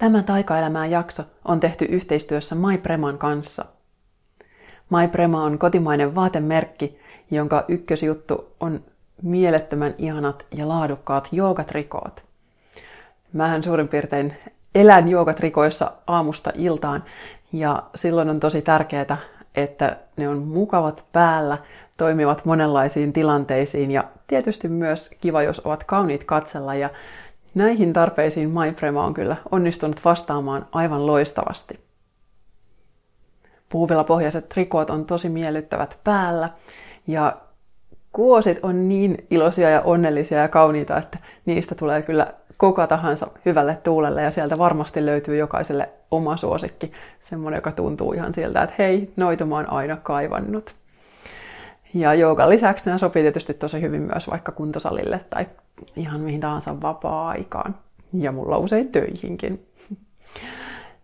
Tämä taikaelämää jakso on tehty yhteistyössä MyPreman kanssa. MyPrema on kotimainen vaatemerkki, jonka ykkösjuttu on mielettömän ihanat ja laadukkaat joogatrikoot. Mähän suurin piirtein elän joogatrikoissa aamusta iltaan ja silloin on tosi tärkeää, että ne on mukavat päällä, toimivat monenlaisiin tilanteisiin ja tietysti myös kiva, jos ovat kauniit katsella ja näihin tarpeisiin MyPrema on kyllä onnistunut vastaamaan aivan loistavasti. Puuvillapohjaiset trikoot on tosi miellyttävät päällä ja kuosit on niin iloisia ja onnellisia ja kauniita, että niistä tulee kyllä koko tahansa hyvälle tuulelle ja sieltä varmasti löytyy jokaiselle oma suosikki, semmoinen, joka tuntuu ihan siltä, että hei, noita aina kaivannut. Ja joogan lisäksi nämä sopii tietysti tosi hyvin myös vaikka kuntosalille tai ihan mihin tahansa vapaa-aikaan. Ja mulla usein töihinkin.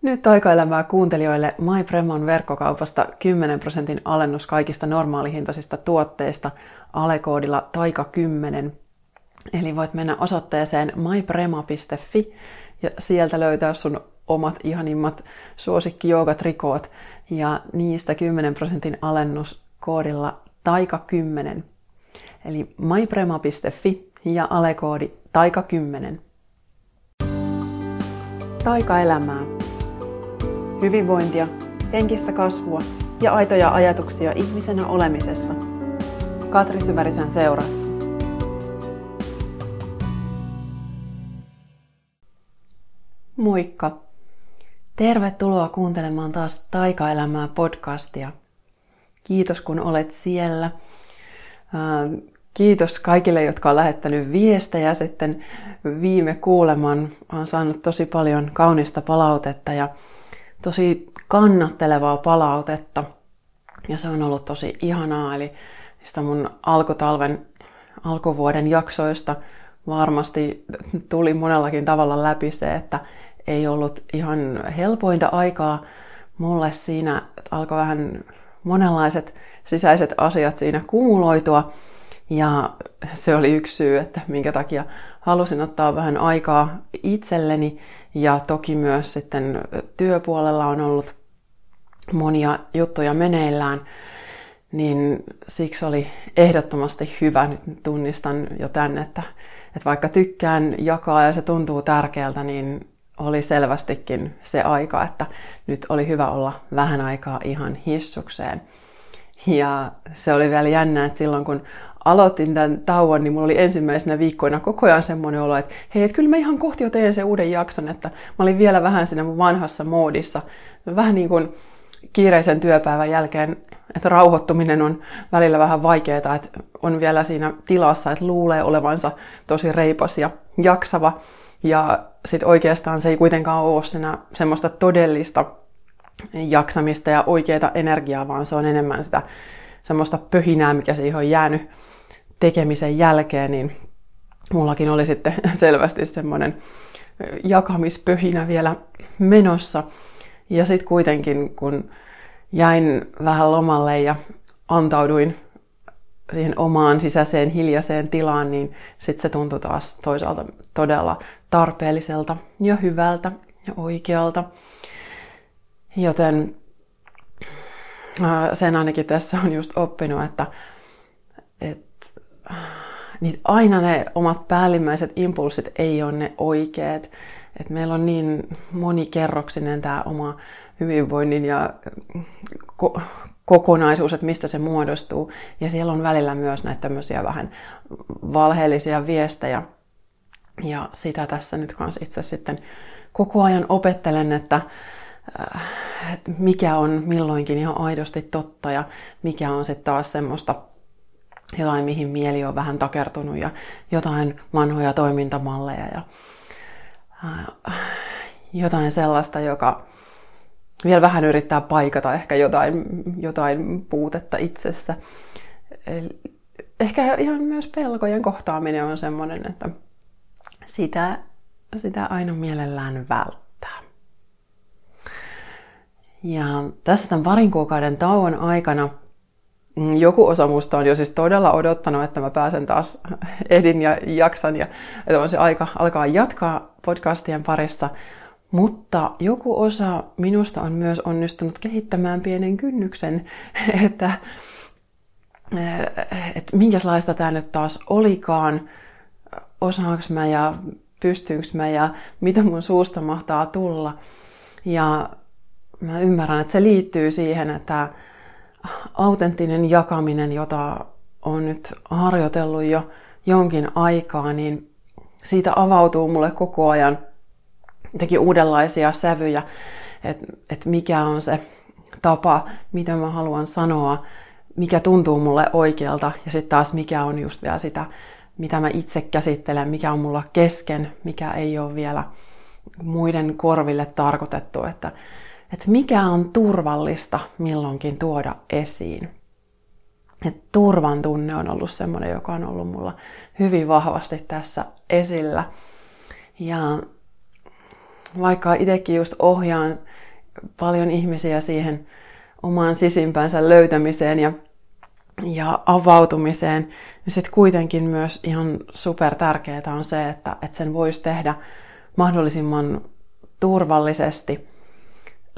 Nyt taikaelämää kuuntelijoille MyPremon verkkokaupasta 10 prosentin alennus kaikista normaalihintaisista tuotteista alekoodilla taika10. Eli voit mennä osoitteeseen myprema.fi ja sieltä löytää sun omat ihanimmat suosikki trikoot ja niistä 10 prosentin alennus koodilla taika10. Eli myprema.fi ja alekoodi taika10. Taikaelämää. Hyvinvointia, henkistä kasvua ja aitoja ajatuksia ihmisenä olemisesta. Katri Syvärisen seurassa. Moikka! Tervetuloa kuuntelemaan taas Taikaelämää podcastia. Kiitos kun olet siellä. Kiitos kaikille, jotka on lähettänyt viestejä sitten viime kuuleman. Olen saanut tosi paljon kaunista palautetta ja tosi kannattelevaa palautetta. Ja se on ollut tosi ihanaa. Eli sitä mun alkutalven, alkuvuoden jaksoista varmasti tuli monellakin tavalla läpi se, että ei ollut ihan helpointa aikaa mulle siinä, alkoi vähän monenlaiset sisäiset asiat siinä kumuloitua. Ja se oli yksi syy, että minkä takia halusin ottaa vähän aikaa itselleni. Ja toki myös sitten työpuolella on ollut monia juttuja meneillään. Niin siksi oli ehdottomasti hyvä, nyt tunnistan jo tänne, että, että vaikka tykkään jakaa ja se tuntuu tärkeältä, niin oli selvästikin se aika, että nyt oli hyvä olla vähän aikaa ihan hissukseen. Ja se oli vielä jännä, että silloin kun aloitin tämän tauon, niin mulla oli ensimmäisenä viikkoina koko ajan semmoinen olo, että hei, että kyllä mä ihan kohti jo teen sen uuden jakson, että mä olin vielä vähän siinä mun vanhassa moodissa. Vähän niin kuin kiireisen työpäivän jälkeen, että rauhoittuminen on välillä vähän vaikeaa, että on vielä siinä tilassa, että luulee olevansa tosi reipas ja jaksava. Ja sitten oikeastaan se ei kuitenkaan ole siinä semmoista todellista jaksamista ja oikeaa energiaa, vaan se on enemmän sitä semmoista pöhinää, mikä siihen on jäänyt tekemisen jälkeen, niin mullakin oli sitten selvästi semmoinen jakamispöhinä vielä menossa. Ja sitten kuitenkin, kun jäin vähän lomalle ja antauduin siihen omaan sisäiseen hiljaiseen tilaan, niin sitten se tuntui taas toisaalta todella tarpeelliselta ja hyvältä ja oikealta. Joten sen ainakin tässä on just oppinut, että, että niin aina ne omat päällimmäiset impulssit ei ole ne oikeat. Että meillä on niin monikerroksinen tämä oma hyvinvoinnin ja kokonaisuus, että mistä se muodostuu. Ja siellä on välillä myös näitä tämmöisiä vähän valheellisia viestejä. Ja sitä tässä nyt kanssa itse sitten koko ajan opettelen, että mikä on milloinkin ihan aidosti totta ja mikä on sitten taas semmoista jotain, mihin mieli on vähän takertunut ja jotain vanhoja toimintamalleja ja jotain sellaista, joka vielä vähän yrittää paikata ehkä jotain, jotain puutetta itsessä. Ehkä ihan myös pelkojen kohtaaminen on semmoinen, että sitä, sitä aina mielellään välttää. Ja tässä tämän parin kuukauden tauon aikana joku osa musta on jo siis todella odottanut, että mä pääsen taas edin ja jaksan ja että on se aika alkaa jatkaa podcastien parissa. Mutta joku osa minusta on myös onnistunut kehittämään pienen kynnyksen, että, että minkälaista tämä nyt taas olikaan, osaanko mä ja pystynkö mä ja mitä mun suusta mahtaa tulla. Ja mä ymmärrän, että se liittyy siihen, että autenttinen jakaminen, jota on nyt harjoitellut jo jonkin aikaa, niin siitä avautuu mulle koko ajan jotenkin uudenlaisia sävyjä, että et mikä on se tapa, mitä mä haluan sanoa, mikä tuntuu mulle oikealta ja sitten taas mikä on just vielä sitä, mitä mä itse käsittelen, mikä on mulla kesken, mikä ei ole vielä muiden korville tarkoitettu, että, että mikä on turvallista milloinkin tuoda esiin. Et turvan tunne on ollut semmoinen, joka on ollut mulla hyvin vahvasti tässä esillä. Ja vaikka itsekin just ohjaan paljon ihmisiä siihen omaan sisimpänsä löytämiseen ja, ja avautumiseen, niin sitten kuitenkin myös ihan super tärkeää on se, että, että sen voisi tehdä mahdollisimman turvallisesti,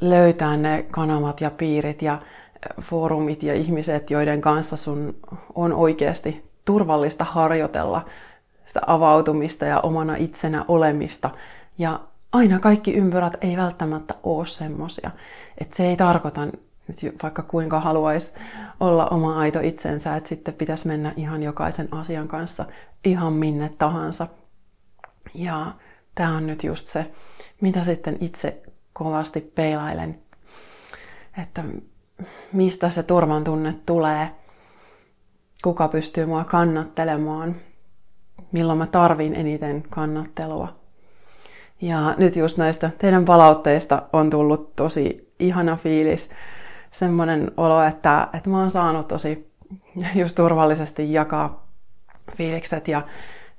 löytää ne kanavat ja piirit ja foorumit ja ihmiset, joiden kanssa sun on oikeasti turvallista harjoitella sitä avautumista ja omana itsenä olemista. Ja aina kaikki ympyrät ei välttämättä ole semmosia. Että se ei tarkoita nyt vaikka kuinka haluaisi olla oma aito itsensä, että sitten pitäisi mennä ihan jokaisen asian kanssa ihan minne tahansa. Ja tämä on nyt just se, mitä sitten itse kovasti peilailen, että mistä se turvan tunne tulee, kuka pystyy mua kannattelemaan, milloin mä tarvin eniten kannattelua. Ja nyt just näistä teidän palautteista on tullut tosi ihana fiilis, semmoinen olo, että, että mä oon saanut tosi just turvallisesti jakaa fiilikset ja,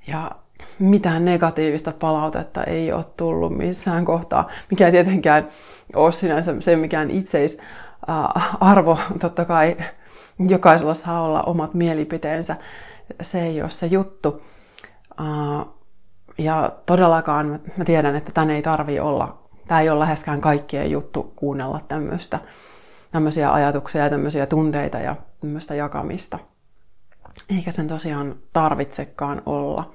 ja mitään negatiivista palautetta ei ole tullut missään kohtaa, mikä ei tietenkään ole sinänsä se mikään itseis arvo. Totta kai jokaisella saa olla omat mielipiteensä. Se ei ole se juttu. Ja todellakaan mä tiedän, että tänne ei tarvi olla, tämä ei ole läheskään kaikkien juttu kuunnella tämmöistä, tämmöisiä ajatuksia ja tämmöisiä tunteita ja tämmöistä jakamista. Eikä sen tosiaan tarvitsekaan olla.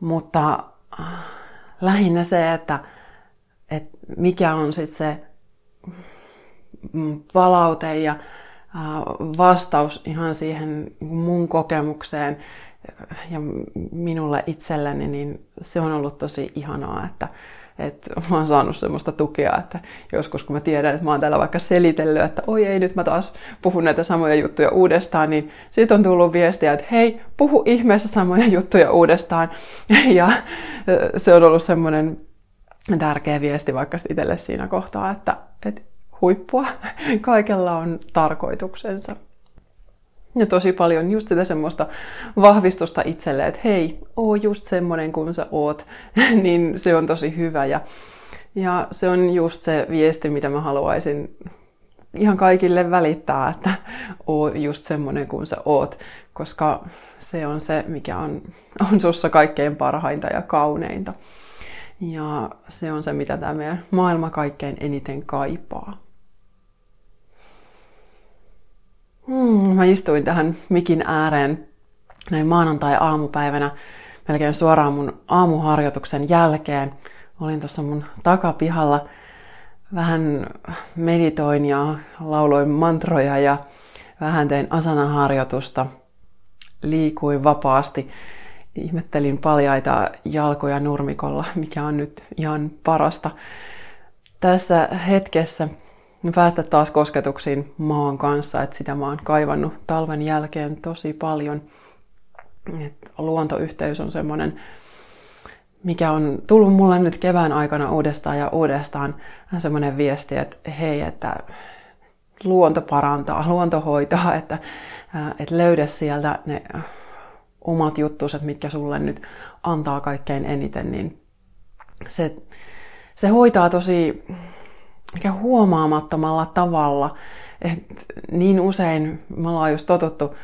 Mutta lähinnä se, että, että mikä on sitten se palaute ja vastaus ihan siihen mun kokemukseen ja minulle itselleni, niin se on ollut tosi ihanaa, että, että mä oon saanut semmoista tukea, että joskus kun mä tiedän, että mä oon täällä vaikka selitellyt, että oi ei, nyt mä taas puhun näitä samoja juttuja uudestaan, niin siitä on tullut viestiä, että hei, puhu ihmeessä samoja juttuja uudestaan. Ja se on ollut semmoinen tärkeä viesti vaikka itselle siinä kohtaa, että, että huippua. Kaikella on tarkoituksensa. Ja tosi paljon just sitä semmoista vahvistusta itselle, että hei, oo just semmoinen kuin sä oot, niin se on tosi hyvä. Ja, ja se on just se viesti, mitä mä haluaisin ihan kaikille välittää, että oo just semmoinen kuin sä oot, koska se on se, mikä on, on sussa kaikkein parhainta ja kauneinta. Ja se on se, mitä tämä meidän maailma kaikkein eniten kaipaa. Hmm, mä istuin tähän mikin ääreen näin maanantai-aamupäivänä melkein suoraan mun aamuharjoituksen jälkeen. Olin tuossa mun takapihalla, vähän meditoin ja lauloin mantroja ja vähän tein asanaharjoitusta. Liikuin vapaasti, ihmettelin paljaita jalkoja nurmikolla, mikä on nyt ihan parasta. Tässä hetkessä päästä taas kosketuksiin maan kanssa, että sitä mä oon kaivannut talven jälkeen tosi paljon. Et luontoyhteys on semmoinen, mikä on tullut mulle nyt kevään aikana uudestaan ja uudestaan semmoinen viesti, että hei, että luonto parantaa, luonto hoitaa, että, että löydä sieltä ne omat juttuset, mitkä sulle nyt antaa kaikkein eniten, niin se, se hoitaa tosi mikä huomaamattomalla tavalla. Et niin usein me ollaan just totuttu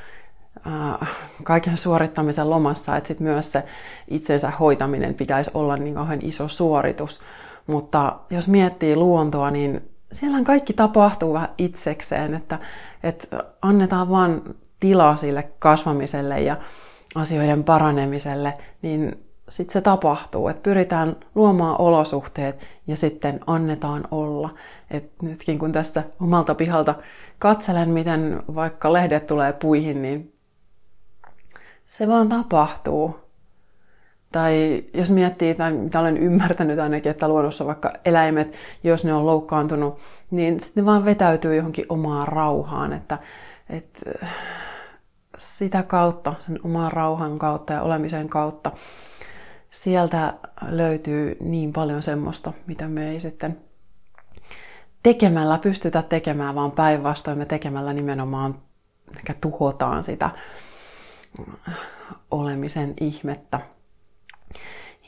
äh, kaiken suorittamisen lomassa, että sit myös se itsensä hoitaminen pitäisi olla niin kauhean iso suoritus. Mutta jos miettii luontoa, niin siellä kaikki tapahtuu vähän itsekseen, että, että annetaan vaan tilaa sille kasvamiselle ja asioiden paranemiselle, niin sitten se tapahtuu, että pyritään luomaan olosuhteet ja sitten annetaan olla. Et nytkin kun tässä omalta pihalta katselen, miten vaikka lehdet tulee puihin, niin se vaan tapahtuu. Tai jos miettii, tai mitä olen ymmärtänyt ainakin, että luonnossa vaikka eläimet, jos ne on loukkaantunut, niin sitten ne vaan vetäytyy johonkin omaan rauhaan. Että, että sitä kautta, sen oman rauhan kautta ja olemisen kautta, sieltä löytyy niin paljon semmoista, mitä me ei sitten tekemällä pystytä tekemään, vaan päinvastoin me tekemällä nimenomaan ehkä tuhotaan sitä olemisen ihmettä.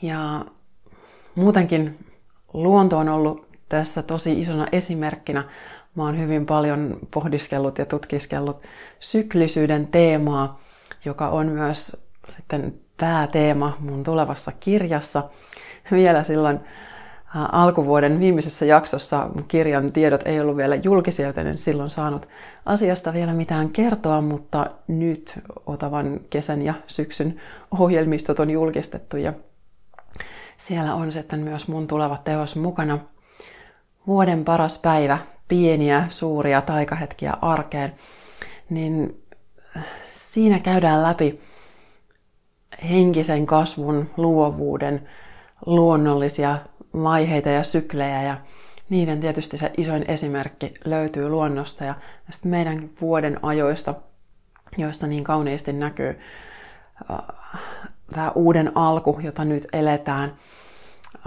Ja muutenkin luonto on ollut tässä tosi isona esimerkkinä. Mä oon hyvin paljon pohdiskellut ja tutkiskellut syklisyyden teemaa, joka on myös sitten pääteema mun tulevassa kirjassa. Vielä silloin alkuvuoden viimeisessä jaksossa kirjan tiedot ei ollut vielä julkisia, joten en silloin saanut asiasta vielä mitään kertoa, mutta nyt Otavan kesän ja syksyn ohjelmistot on julkistettu ja siellä on sitten myös mun tuleva teos mukana. Vuoden paras päivä, pieniä, suuria taikahetkiä arkeen, niin siinä käydään läpi henkisen kasvun, luovuuden, luonnollisia vaiheita ja syklejä ja niiden tietysti se isoin esimerkki löytyy luonnosta ja meidän vuoden ajoista, joissa niin kauniisti näkyy äh, tämä uuden alku, jota nyt eletään.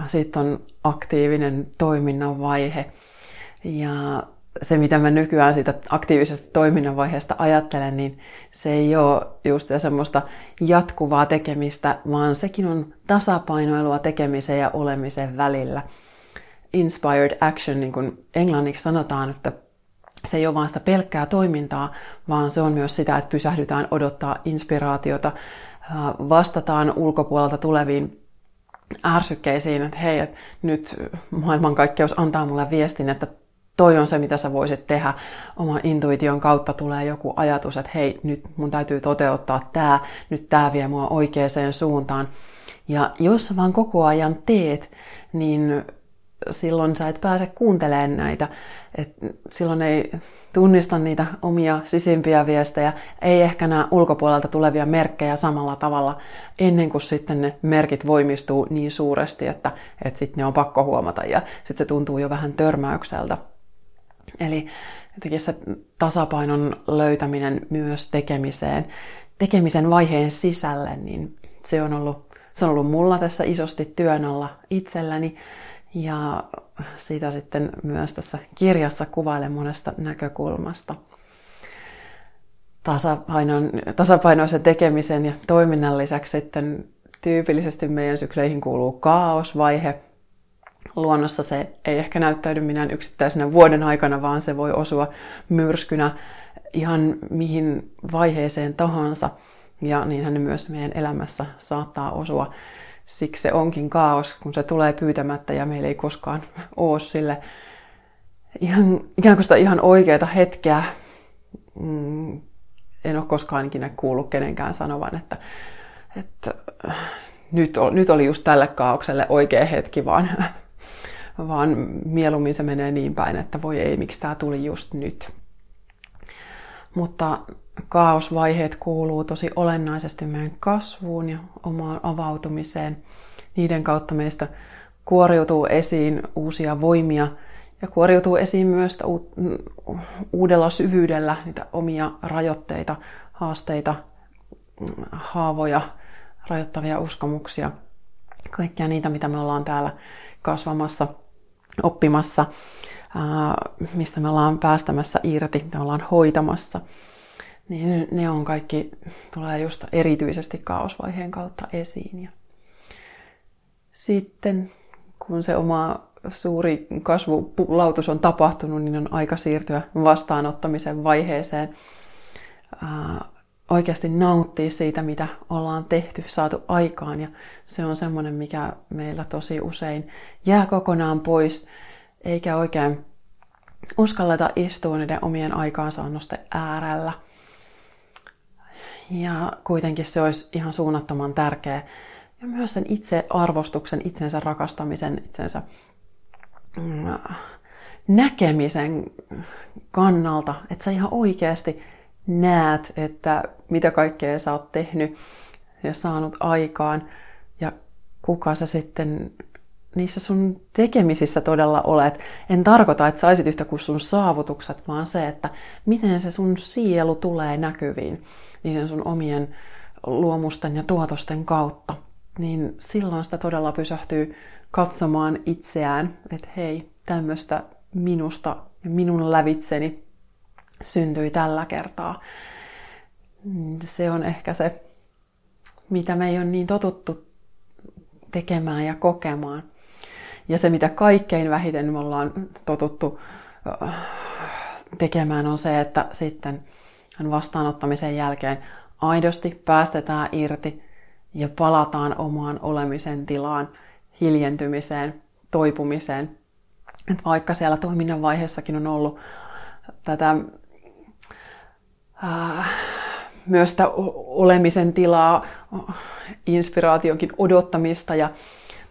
Sitten on aktiivinen toiminnan vaihe. Ja se, mitä mä nykyään siitä aktiivisesta toiminnan vaiheesta ajattelen, niin se ei ole just semmoista jatkuvaa tekemistä, vaan sekin on tasapainoilua tekemisen ja olemisen välillä. Inspired action, niin kuin englanniksi sanotaan, että se ei ole vain sitä pelkkää toimintaa, vaan se on myös sitä, että pysähdytään odottaa inspiraatiota, vastataan ulkopuolelta tuleviin ärsykkeisiin, että hei, että nyt maailmankaikkeus antaa mulle viestin, että toi on se, mitä sä voisit tehdä. Oman intuition kautta tulee joku ajatus, että hei, nyt mun täytyy toteuttaa tämä, nyt tämä vie mua oikeaan suuntaan. Ja jos sä vaan koko ajan teet, niin silloin sä et pääse kuuntelemaan näitä. Et silloin ei tunnista niitä omia sisimpiä viestejä, ei ehkä nämä ulkopuolelta tulevia merkkejä samalla tavalla, ennen kuin sitten ne merkit voimistuu niin suuresti, että, että sitten ne on pakko huomata ja sitten se tuntuu jo vähän törmäykseltä. Eli jotenkin se tasapainon löytäminen myös tekemiseen, tekemisen vaiheen sisälle, niin se on ollut, se on ollut mulla tässä isosti työn alla itselläni. Ja sitä sitten myös tässä kirjassa kuvailen monesta näkökulmasta. Tasapainon, tasapainoisen tekemisen ja toiminnan lisäksi sitten tyypillisesti meidän sykleihin kuuluu kaosvaihe, luonnossa se ei ehkä näyttäydy minään yksittäisenä vuoden aikana, vaan se voi osua myrskynä ihan mihin vaiheeseen tahansa. Ja niinhän ne myös meidän elämässä saattaa osua. Siksi se onkin kaos, kun se tulee pyytämättä ja meillä ei koskaan ole sille ihan, ikään kuin sitä ihan oikeaa hetkeä. Mm, en ole koskaan ikinä kuullut kenenkään sanovan, että, että nyt, nyt oli just tälle kaaukselle oikea hetki, vaan vaan mieluummin se menee niin päin, että voi ei, miksi tämä tuli just nyt. Mutta kaosvaiheet kuuluu tosi olennaisesti meidän kasvuun ja omaan avautumiseen. Niiden kautta meistä kuoriutuu esiin uusia voimia ja kuoriutuu esiin myös uudella syvyydellä niitä omia rajoitteita, haasteita, haavoja, rajoittavia uskomuksia. Kaikkia niitä, mitä me ollaan täällä kasvamassa – oppimassa, mistä me ollaan päästämässä irti, me ollaan hoitamassa, niin ne on kaikki, tulee just erityisesti kaosvaiheen kautta esiin. Ja sitten kun se oma suuri kasvulautus on tapahtunut, niin on aika siirtyä vastaanottamisen vaiheeseen. Oikeasti nauttia siitä, mitä ollaan tehty, saatu aikaan. Ja se on semmoinen, mikä meillä tosi usein jää kokonaan pois, eikä oikein uskalleta istua niiden omien aikaansaannosten äärellä. Ja kuitenkin se olisi ihan suunnattoman tärkeä. Ja myös sen itse arvostuksen, itsensä rakastamisen, itsensä mm, näkemisen kannalta, että sä ihan oikeasti näet, että mitä kaikkea sä oot tehnyt ja saanut aikaan ja kuka sä sitten niissä sun tekemisissä todella olet. En tarkoita, että saisit yhtä kuin sun saavutukset, vaan se, että miten se sun sielu tulee näkyviin niiden sun omien luomusten ja tuotosten kautta. Niin silloin sitä todella pysähtyy katsomaan itseään, että hei, tämmöistä minusta ja minun lävitseni syntyi tällä kertaa. Se on ehkä se, mitä me ei ole niin totuttu tekemään ja kokemaan. Ja se, mitä kaikkein vähiten me ollaan totuttu äh, tekemään, on se, että sitten vastaanottamisen jälkeen aidosti päästetään irti ja palataan omaan olemisen tilaan, hiljentymiseen, toipumiseen. Et vaikka siellä toiminnan vaiheessakin on ollut tätä äh, myös sitä olemisen tilaa, inspiraationkin odottamista ja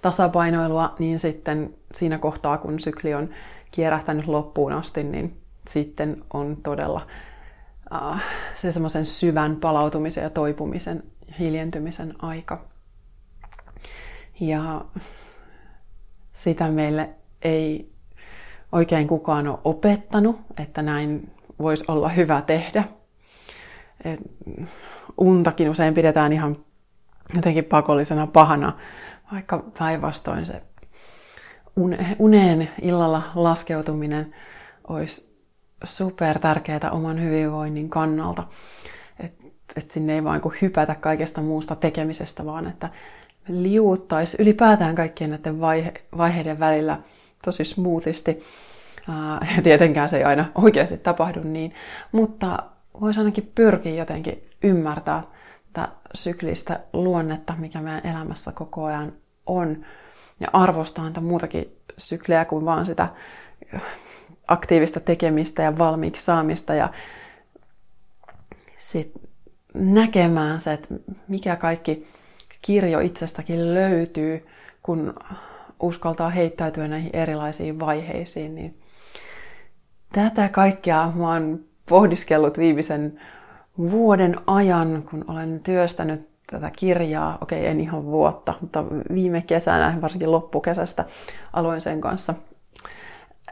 tasapainoilua, niin sitten siinä kohtaa, kun sykli on kierähtänyt loppuun asti, niin sitten on todella äh, se semmoisen syvän palautumisen ja toipumisen, hiljentymisen aika. Ja sitä meille ei oikein kukaan ole opettanut, että näin voisi olla hyvä tehdä. Et untakin usein pidetään ihan jotenkin pakollisena pahana, vaikka päinvastoin se uneen illalla laskeutuminen olisi super tärkeää oman hyvinvoinnin kannalta. Että et sinne ei vain hypätä kaikesta muusta tekemisestä, vaan että liuuttaisi ylipäätään kaikkien näiden vaihe- vaiheiden välillä tosi smoothisti. Ja tietenkään se ei aina oikeasti tapahdu niin, mutta voisi ainakin pyrkiä jotenkin ymmärtää tätä syklistä luonnetta, mikä meidän elämässä koko ajan on. Ja arvostaa niitä muutakin syklejä kuin vaan sitä aktiivista tekemistä ja valmiiksi saamista. Ja sitten näkemään se, että mikä kaikki kirjo itsestäkin löytyy, kun uskaltaa heittäytyä näihin erilaisiin vaiheisiin, niin tätä kaikkea mä oon pohdiskellut viimeisen vuoden ajan, kun olen työstänyt tätä kirjaa, okei en ihan vuotta, mutta viime kesänä, varsinkin loppukesästä, aloin sen kanssa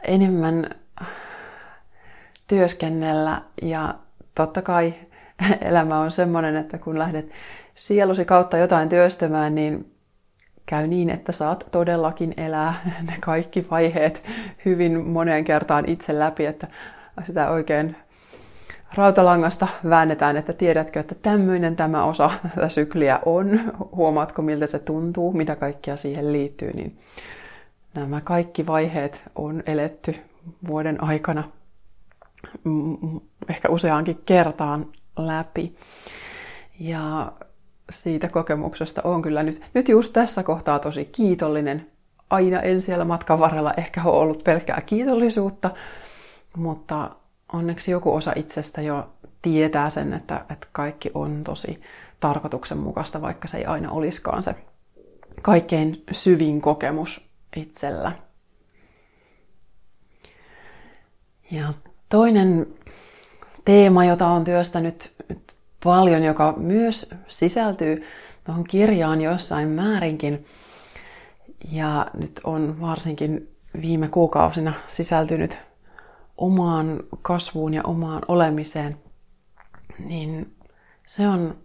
enemmän työskennellä. Ja totta kai elämä on semmoinen, että kun lähdet sielusi kautta jotain työstämään, niin käy niin, että saat todellakin elää ne kaikki vaiheet hyvin moneen kertaan itse läpi, että sitä oikein rautalangasta väännetään, että tiedätkö, että tämmöinen tämä osa tätä sykliä on, huomaatko miltä se tuntuu, mitä kaikkia siihen liittyy, niin nämä kaikki vaiheet on eletty vuoden aikana ehkä useaankin kertaan läpi. Ja siitä kokemuksesta on kyllä nyt, nyt just tässä kohtaa tosi kiitollinen. Aina en siellä matkan varrella ehkä ole ollut pelkkää kiitollisuutta, mutta onneksi joku osa itsestä jo tietää sen, että, että kaikki on tosi tarkoituksenmukaista, vaikka se ei aina olisikaan se kaikkein syvin kokemus itsellä. Ja toinen teema, jota on työstänyt paljon, joka myös sisältyy tuohon kirjaan jossain määrinkin, ja nyt on varsinkin viime kuukausina sisältynyt omaan kasvuun ja omaan olemiseen, niin se on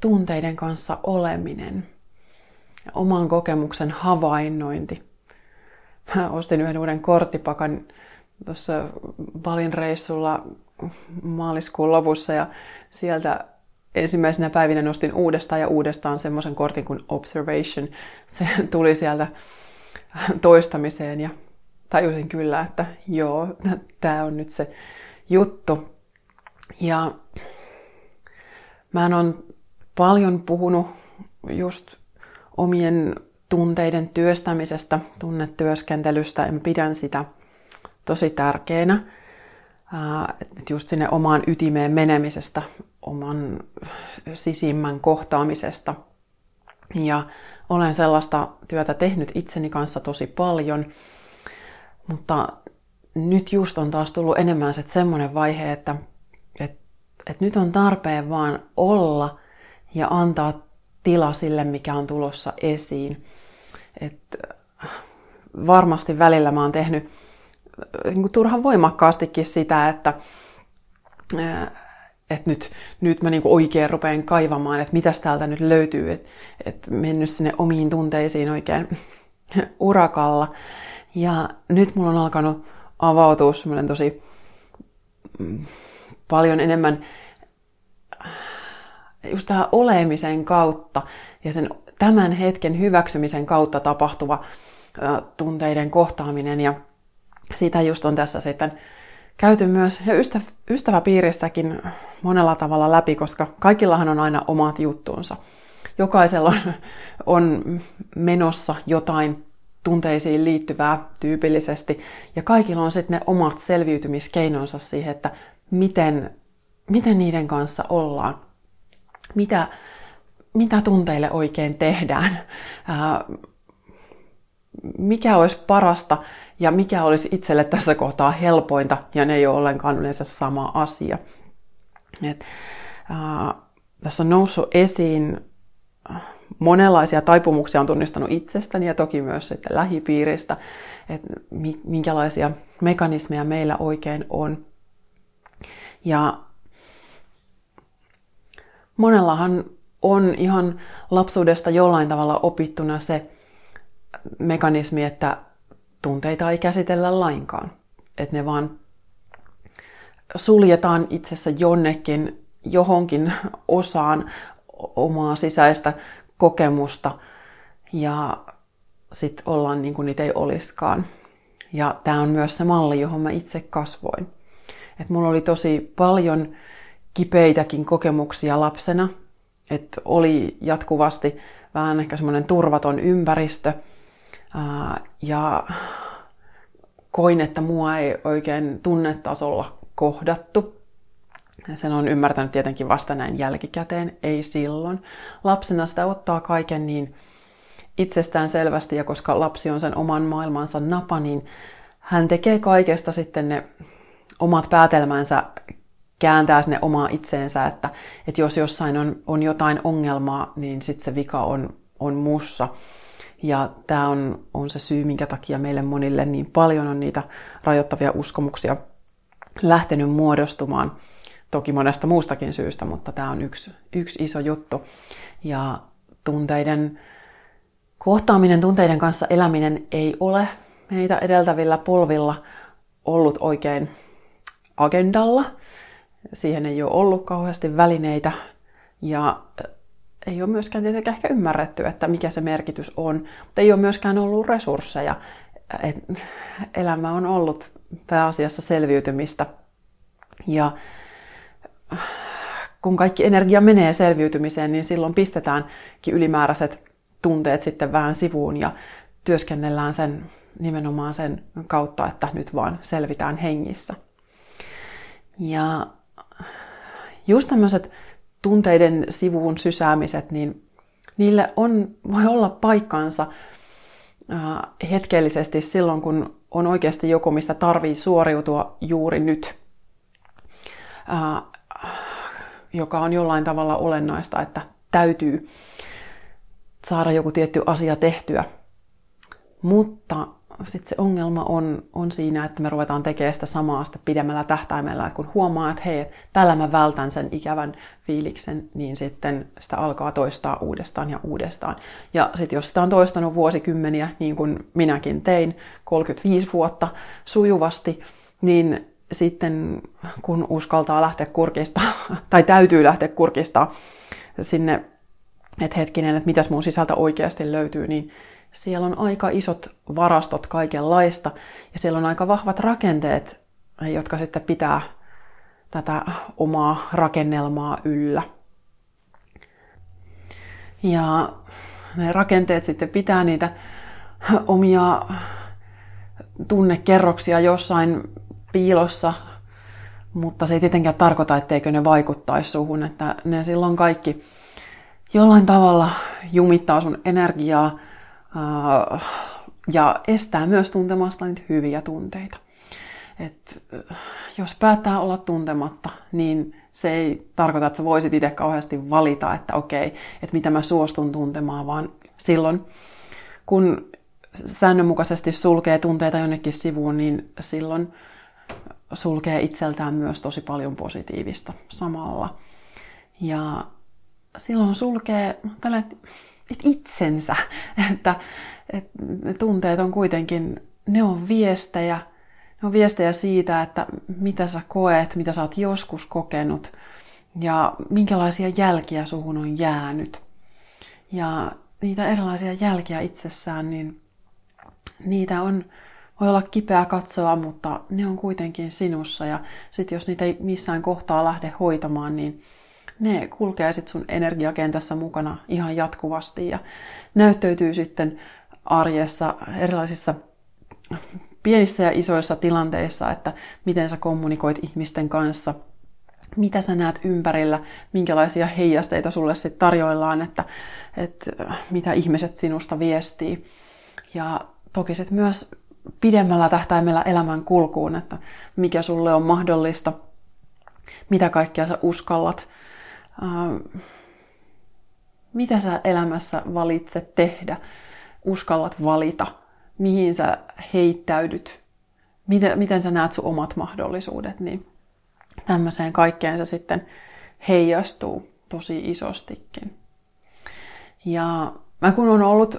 tunteiden kanssa oleminen ja oman kokemuksen havainnointi. Mä ostin yhden uuden korttipakan tuossa Balin reissulla maaliskuun lopussa ja sieltä ensimmäisenä päivinä nostin uudestaan ja uudestaan semmoisen kortin kuin Observation. Se tuli sieltä toistamiseen ja tajusin kyllä, että joo, tämä on nyt se juttu. Ja Mä on paljon puhunut just omien tunteiden työstämisestä, tunnetyöskentelystä. En pidän sitä tosi tärkeänä. Että just sinne omaan ytimeen menemisestä, oman sisimmän kohtaamisesta. Ja olen sellaista työtä tehnyt itseni kanssa tosi paljon, mutta nyt just on taas tullut enemmän se semmoinen vaihe, että, että, että nyt on tarpeen vaan olla ja antaa tila sille, mikä on tulossa esiin. Et varmasti välillä mä oon tehnyt niin turhan voimakkaastikin sitä, että, että nyt, nyt mä niin oikein rupean kaivamaan, että mitäs täältä nyt löytyy, että, että mennyt sinne omiin tunteisiin oikein urakalla. Ja nyt mulla on alkanut avautua semmoinen tosi mm, paljon enemmän just tähän olemisen kautta ja sen tämän hetken hyväksymisen kautta tapahtuva tunteiden kohtaaminen. Ja siitä just on tässä sitten käyty myös ja ystäv- ystäväpiirissäkin monella tavalla läpi, koska kaikillahan on aina omat juttuunsa. Jokaisella on menossa jotain tunteisiin liittyvää tyypillisesti, ja kaikilla on sitten ne omat selviytymiskeinonsa siihen, että miten, miten niiden kanssa ollaan. Mitä, mitä tunteille oikein tehdään, ää, mikä olisi parasta ja mikä olisi itselle tässä kohtaa helpointa, ja ne ei ole ollenkaan yleensä sama asia. Et, ää, tässä on noussut esiin monenlaisia taipumuksia on tunnistanut itsestäni ja toki myös sitten lähipiiristä, että minkälaisia mekanismeja meillä oikein on. Ja monellahan on ihan lapsuudesta jollain tavalla opittuna se mekanismi, että tunteita ei käsitellä lainkaan. Että ne vaan suljetaan itsessä jonnekin, johonkin osaan omaa sisäistä kokemusta ja sitten ollaan niin kuin niitä ei oliskaan. Ja tämä on myös se malli, johon mä itse kasvoin. Et mulla oli tosi paljon kipeitäkin kokemuksia lapsena, että oli jatkuvasti vähän ehkä semmoinen turvaton ympäristö. Ja koin, että mua ei oikein tunnetasolla kohdattu. Sen on ymmärtänyt tietenkin vasta näin jälkikäteen, ei silloin. Lapsena sitä ottaa kaiken niin itsestään selvästi ja koska lapsi on sen oman maailmansa napa, niin hän tekee kaikesta sitten ne omat päätelmänsä, kääntää sinne omaa itseensä, että, että jos jossain on, on jotain ongelmaa, niin sitten se vika on, on mussa. Ja tämä on, on se syy, minkä takia meille monille niin paljon on niitä rajoittavia uskomuksia lähtenyt muodostumaan – Toki monesta muustakin syystä, mutta tämä on yksi, yksi iso juttu. Ja tunteiden kohtaaminen, tunteiden kanssa eläminen ei ole meitä edeltävillä polvilla ollut oikein agendalla. Siihen ei ole ollut kauheasti välineitä ja ei ole myöskään tietenkään ehkä ymmärretty, että mikä se merkitys on, mutta ei ole myöskään ollut resursseja. Elämä on ollut pääasiassa selviytymistä ja kun kaikki energia menee selviytymiseen, niin silloin pistetäänkin ylimääräiset tunteet sitten vähän sivuun ja työskennellään sen nimenomaan sen kautta, että nyt vaan selvitään hengissä. Ja just tämmöiset tunteiden sivuun sysäämiset, niin niille on, voi olla paikkansa hetkellisesti silloin, kun on oikeasti joku, mistä tarvii suoriutua juuri nyt joka on jollain tavalla olennaista, että täytyy saada joku tietty asia tehtyä. Mutta sitten se ongelma on, on siinä, että me ruvetaan tekemään sitä samaa sitä pidemmällä tähtäimellä, että kun huomaa, että hei, tällä mä vältän sen ikävän fiiliksen, niin sitten sitä alkaa toistaa uudestaan ja uudestaan. Ja sitten jos sitä on toistanut vuosikymmeniä, niin kuin minäkin tein, 35 vuotta sujuvasti, niin sitten kun uskaltaa lähteä kurkista, tai täytyy lähteä kurkista sinne, että hetkinen, että mitäs mun sisältä oikeasti löytyy, niin siellä on aika isot varastot kaikenlaista, ja siellä on aika vahvat rakenteet, jotka sitten pitää tätä omaa rakennelmaa yllä. Ja ne rakenteet sitten pitää niitä omia tunnekerroksia jossain piilossa, mutta se ei tietenkään tarkoita, etteikö ne vaikuttaisi suhun, että ne silloin kaikki jollain tavalla jumittaa sun energiaa ja estää myös tuntemasta niitä hyviä tunteita. Et, jos päättää olla tuntematta, niin se ei tarkoita, että sä voisit itse kauheasti valita, että okei, että mitä mä suostun tuntemaan, vaan silloin, kun säännönmukaisesti sulkee tunteita jonnekin sivuun, niin silloin sulkee itseltään myös tosi paljon positiivista samalla. Ja silloin sulkee tällä, että itsensä, että, että ne tunteet on kuitenkin, ne on viestejä, ne on viestejä siitä, että mitä sä koet, mitä sä oot joskus kokenut ja minkälaisia jälkiä suhun on jäänyt. Ja niitä erilaisia jälkiä itsessään, niin niitä on, voi olla kipeä katsoa, mutta ne on kuitenkin sinussa. Ja sitten jos niitä ei missään kohtaa lähde hoitamaan, niin ne kulkee sitten sun energiakentässä mukana ihan jatkuvasti ja näyttäytyy sitten arjessa erilaisissa pienissä ja isoissa tilanteissa, että miten sä kommunikoit ihmisten kanssa, mitä sä näet ympärillä, minkälaisia heijasteita sulle sitten tarjoillaan, että, että mitä ihmiset sinusta viestii. Ja toki sitten myös pidemmällä tähtäimellä elämän kulkuun, että mikä sulle on mahdollista, mitä kaikkea sä uskallat, äh, mitä sä elämässä valitset tehdä, uskallat valita, mihin sä heittäydyt, miten, miten sä näet sun omat mahdollisuudet, niin tämmöiseen kaikkeen se sitten heijastuu tosi isostikin. Ja mä kun on ollut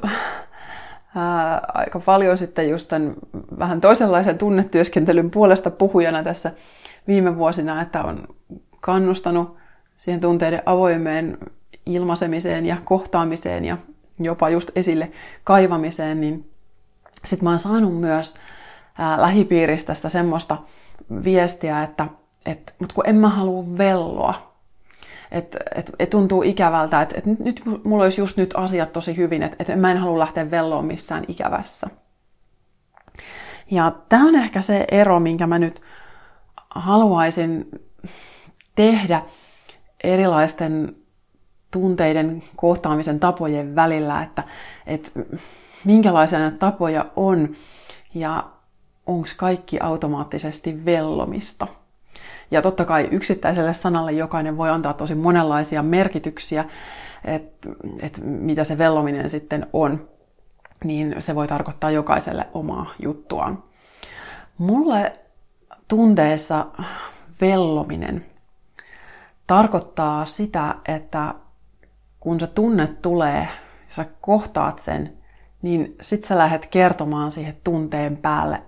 ää, aika paljon sitten just tämän vähän toisenlaisen tunnetyöskentelyn puolesta puhujana tässä viime vuosina, että on kannustanut siihen tunteiden avoimeen ilmaisemiseen ja kohtaamiseen ja jopa just esille kaivamiseen, niin sitten mä oon saanut myös ää, lähipiiristä sitä semmoista viestiä, että et, mut kun en mä halua velloa, että et, et tuntuu ikävältä, että et nyt mulla olisi just nyt asiat tosi hyvin, että et mä en halua lähteä velloon missään ikävässä. Ja tämä on ehkä se ero, minkä mä nyt haluaisin tehdä erilaisten tunteiden kohtaamisen tapojen välillä, että, että minkälaisia näitä tapoja on ja onko kaikki automaattisesti vellomista. Ja totta kai yksittäiselle sanalle jokainen voi antaa tosi monenlaisia merkityksiä, että, että mitä se vellominen sitten on, niin se voi tarkoittaa jokaiselle omaa juttuaan. Mulle tunteessa vellominen tarkoittaa sitä, että kun se tunne tulee, sä kohtaat sen, niin sit sä lähdet kertomaan siihen tunteen päälle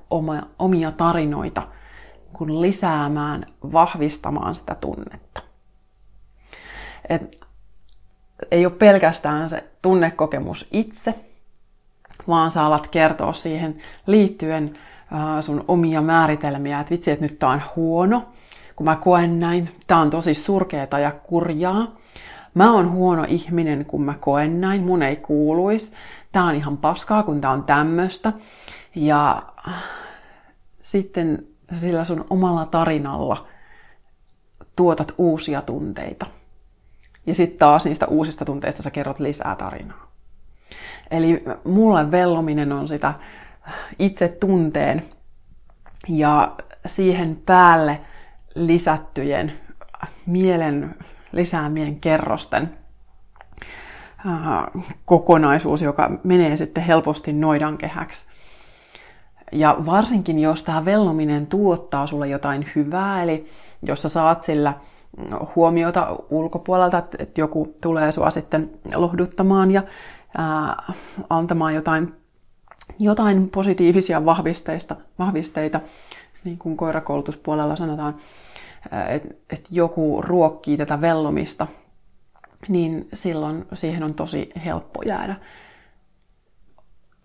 omia tarinoita, kun lisäämään, vahvistamaan sitä tunnetta. Et ei ole pelkästään se tunnekokemus itse, vaan sä alat kertoa siihen liittyen sun omia määritelmiä, että vitsi, että nyt tää on huono, kun mä koen näin, tää on tosi surkeeta ja kurjaa. Mä oon huono ihminen, kun mä koen näin, mun ei kuuluisi. Tää on ihan paskaa, kun tää on tämmöstä. Ja sitten sillä sun omalla tarinalla tuotat uusia tunteita. Ja sitten taas niistä uusista tunteista sä kerrot lisää tarinaa. Eli mulle vellominen on sitä itse tunteen ja siihen päälle lisättyjen mielen lisäämien kerrosten kokonaisuus, joka menee sitten helposti noidankehäksi. Ja varsinkin, jos tämä vellominen tuottaa sulle jotain hyvää, eli jos sä saat sillä huomiota ulkopuolelta, että joku tulee sua sitten lohduttamaan ja ää, antamaan jotain, jotain positiivisia vahvisteista, vahvisteita, niin kuin koirakoulutuspuolella sanotaan, että et joku ruokkii tätä vellomista, niin silloin siihen on tosi helppo jäädä.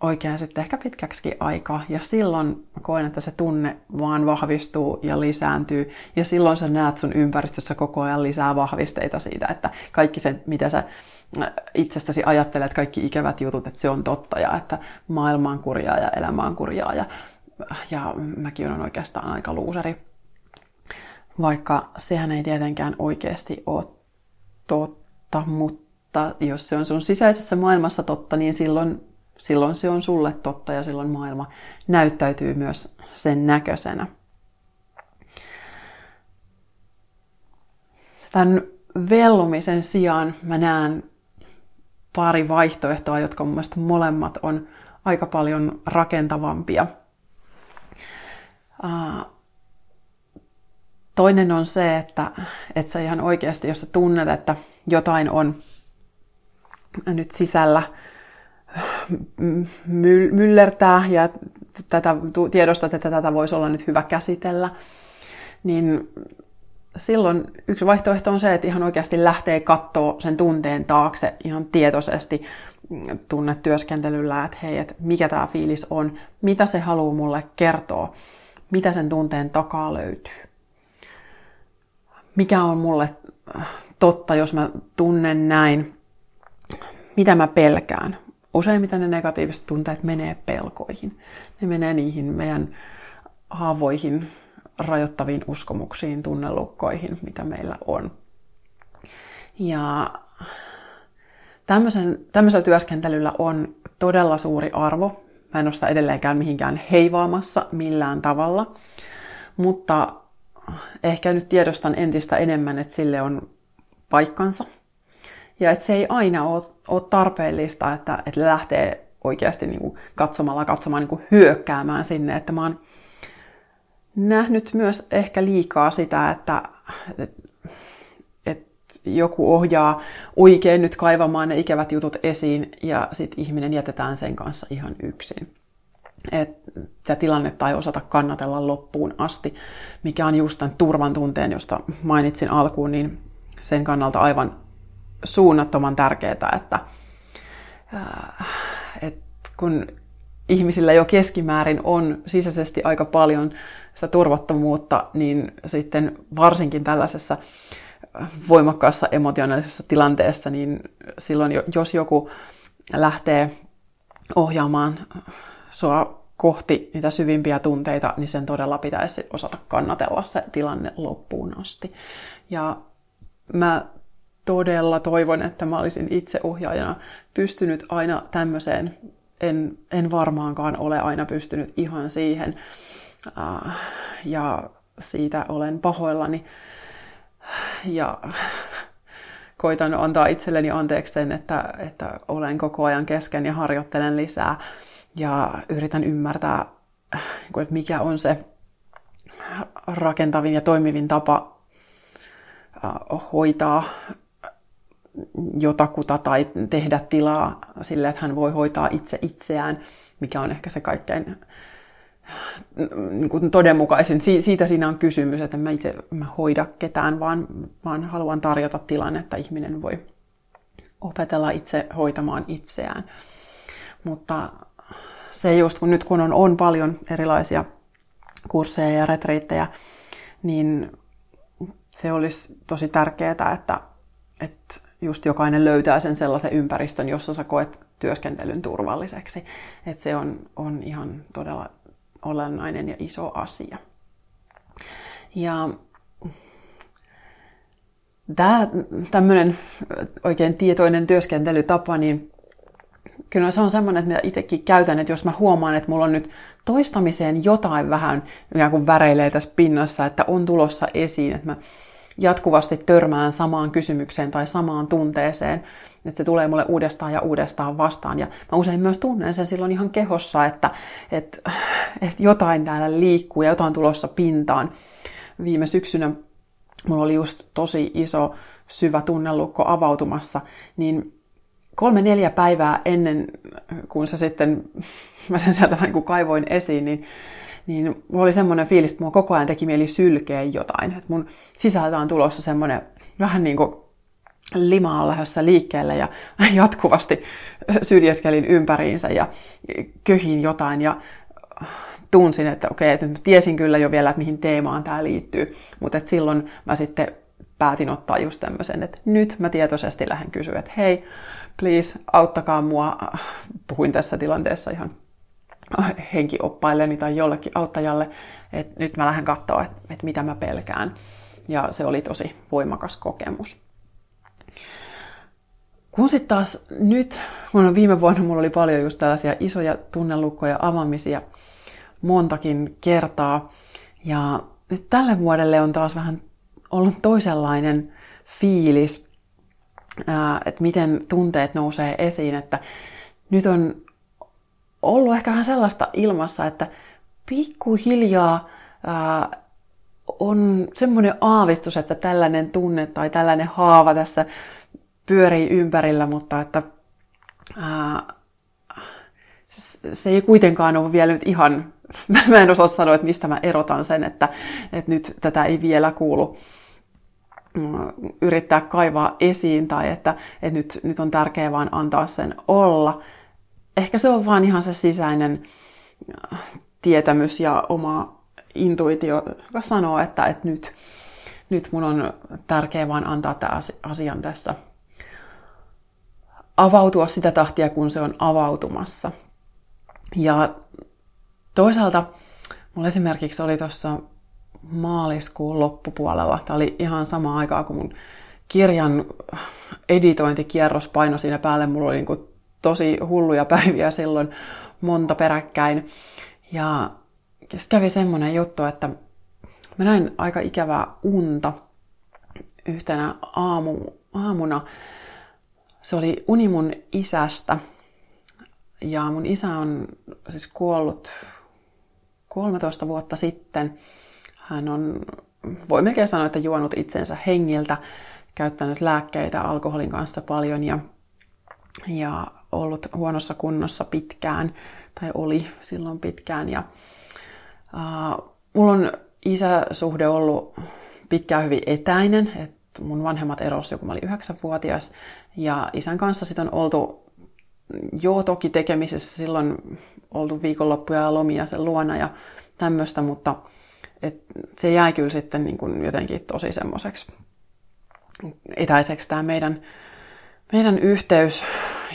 Oikein sitten ehkä pitkäksi aikaa. Ja silloin mä koen, että se tunne vaan vahvistuu ja lisääntyy. Ja silloin sä näet sun ympäristössä koko ajan lisää vahvisteita siitä, että kaikki se, mitä sä äh, itsestäsi ajattelet, kaikki ikävät jutut, että se on totta ja että maailma on kurjaa ja elämä on kurjaa ja, ja mäkin olen oikeastaan aika luuseri. Vaikka sehän ei tietenkään oikeasti ole totta, mutta jos se on sun sisäisessä maailmassa totta, niin silloin silloin se on sulle totta ja silloin maailma näyttäytyy myös sen näköisenä. Tämän vellumisen sijaan mä näen pari vaihtoehtoa, jotka mun mielestä molemmat on aika paljon rakentavampia. Toinen on se, että, että sä ihan oikeasti, jos sä tunnet, että jotain on nyt sisällä, myllertää ja tätä, tiedostat, että tätä voisi olla nyt hyvä käsitellä, niin silloin yksi vaihtoehto on se, että ihan oikeasti lähtee katsoa sen tunteen taakse ihan tietoisesti tunnetyöskentelyllä, että hei, että mikä tämä fiilis on, mitä se haluaa mulle kertoa, mitä sen tunteen takaa löytyy. Mikä on mulle totta, jos mä tunnen näin, mitä mä pelkään, useimmiten ne negatiiviset tunteet menee pelkoihin. Ne menee niihin meidän haavoihin, rajoittaviin uskomuksiin, tunnelukkoihin, mitä meillä on. Ja tämmöisen, tämmöisellä työskentelyllä on todella suuri arvo. Mä en ole sitä edelleenkään mihinkään heivaamassa millään tavalla, mutta ehkä nyt tiedostan entistä enemmän, että sille on paikkansa – ja että se ei aina ole, ole tarpeellista, että, että lähtee oikeasti niin kuin katsomalla katsomaan niin kuin hyökkäämään sinne. Että mä oon nähnyt myös ehkä liikaa sitä, että, että, että joku ohjaa oikein nyt kaivamaan ne ikävät jutut esiin ja sitten ihminen jätetään sen kanssa ihan yksin. Että tilannetta ei osata kannatella loppuun asti, mikä on just tämän turvan tunteen, josta mainitsin alkuun, niin sen kannalta aivan suunnattoman tärkeää, että, äh, että kun ihmisillä jo keskimäärin on sisäisesti aika paljon sitä turvattomuutta, niin sitten varsinkin tällaisessa voimakkaassa emotionaalisessa tilanteessa, niin silloin jos joku lähtee ohjaamaan sua kohti niitä syvimpiä tunteita, niin sen todella pitäisi osata kannatella se tilanne loppuun asti. Ja mä todella toivon, että mä olisin itse ohjaajana pystynyt aina tämmöiseen. En, en varmaankaan ole aina pystynyt ihan siihen. Uh, ja siitä olen pahoillani. Ja koitan antaa itselleni anteeksi sen, että, että olen koko ajan kesken ja harjoittelen lisää. Ja yritän ymmärtää, että mikä on se rakentavin ja toimivin tapa hoitaa jotakuta tai tehdä tilaa sille, että hän voi hoitaa itse itseään, mikä on ehkä se kaikkein niin kuin todenmukaisin. Siitä siinä on kysymys, että mä itse mä hoida ketään, vaan, vaan haluan tarjota tilan, että ihminen voi opetella itse hoitamaan itseään. Mutta se just kun nyt kun on, on paljon erilaisia kursseja ja retriittejä, niin se olisi tosi tärkeää, että, että just jokainen löytää sen sellaisen ympäristön, jossa sä koet työskentelyn turvalliseksi. Et se on, on ihan todella olennainen ja iso asia. Ja tämä tämmöinen oikein tietoinen työskentelytapa, niin kyllä se on semmoinen, että mitä itsekin käytän, että jos mä huomaan, että mulla on nyt toistamiseen jotain vähän ikään kuin väreilee tässä pinnassa, että on tulossa esiin, että mä jatkuvasti törmään samaan kysymykseen tai samaan tunteeseen, että se tulee mulle uudestaan ja uudestaan vastaan. Ja mä usein myös tunnen sen silloin ihan kehossa, että, että, että jotain täällä liikkuu ja jotain tulossa pintaan. Viime syksynä mulla oli just tosi iso syvä tunnelukko avautumassa, niin kolme neljä päivää ennen kuin se sitten, mä sen sieltä niin kaivoin esiin, niin niin mulla oli semmoinen fiilis, että mulla koko ajan teki mieli sylkeä jotain. Että mun sisältä on tulossa semmoinen vähän niin kuin limaan lähdössä liikkeelle ja jatkuvasti syljeskelin ympäriinsä ja köhin jotain ja tunsin, että okei, että tiesin kyllä jo vielä, että mihin teemaan tämä liittyy, mutta että silloin mä sitten päätin ottaa just tämmöisen, että nyt mä tietoisesti lähden kysyä, että hei, please, auttakaa mua. Puhuin tässä tilanteessa ihan henkioppailleni tai jollekin auttajalle, että nyt mä lähden katsoa, että, mitä mä pelkään. Ja se oli tosi voimakas kokemus. Kun sitten taas nyt, kun viime vuonna mulla oli paljon just tällaisia isoja tunnelukkoja avaamisia montakin kertaa. Ja nyt tälle vuodelle on taas vähän ollut toisenlainen fiilis, että miten tunteet nousee esiin, että nyt on ollut ehkä vähän sellaista ilmassa, että pikkuhiljaa on semmoinen aavistus, että tällainen tunne tai tällainen haava tässä pyörii ympärillä, mutta että ää, se ei kuitenkaan ole vielä nyt ihan, mä en osaa sanoa, että mistä mä erotan sen, että, että nyt tätä ei vielä kuulu mm, yrittää kaivaa esiin tai että, että nyt, nyt on tärkeää vaan antaa sen olla. Ehkä se on vaan ihan se sisäinen tietämys ja oma intuitio, joka sanoo, että, että nyt, nyt mun on tärkeää vaan antaa tämä asian tässä avautua sitä tahtia, kun se on avautumassa. Ja toisaalta mulla esimerkiksi oli tuossa maaliskuun loppupuolella, tämä oli ihan sama aikaa kuin mun kirjan editointikierros paino siinä päälle. Mulla oli niin tosi hulluja päiviä silloin monta peräkkäin. Ja sitten kävi semmoinen juttu, että mä näin aika ikävää unta yhtenä aamu, aamuna. Se oli uni mun isästä. Ja mun isä on siis kuollut 13 vuotta sitten. Hän on, voi melkein sanoa, että juonut itsensä hengiltä, käyttänyt lääkkeitä alkoholin kanssa paljon ja, ja ollut huonossa kunnossa pitkään, tai oli silloin pitkään. Ja, uh, mulla on isäsuhde ollut pitkään hyvin etäinen, että mun vanhemmat erosi, kun mä olin yhdeksänvuotias, ja isän kanssa sitten on oltu joo toki tekemisessä silloin oltu viikonloppuja ja lomia sen luona ja tämmöistä, mutta et se jäi kyllä sitten niin kuin jotenkin tosi semmoiseksi etäiseksi tämä meidän, meidän yhteys.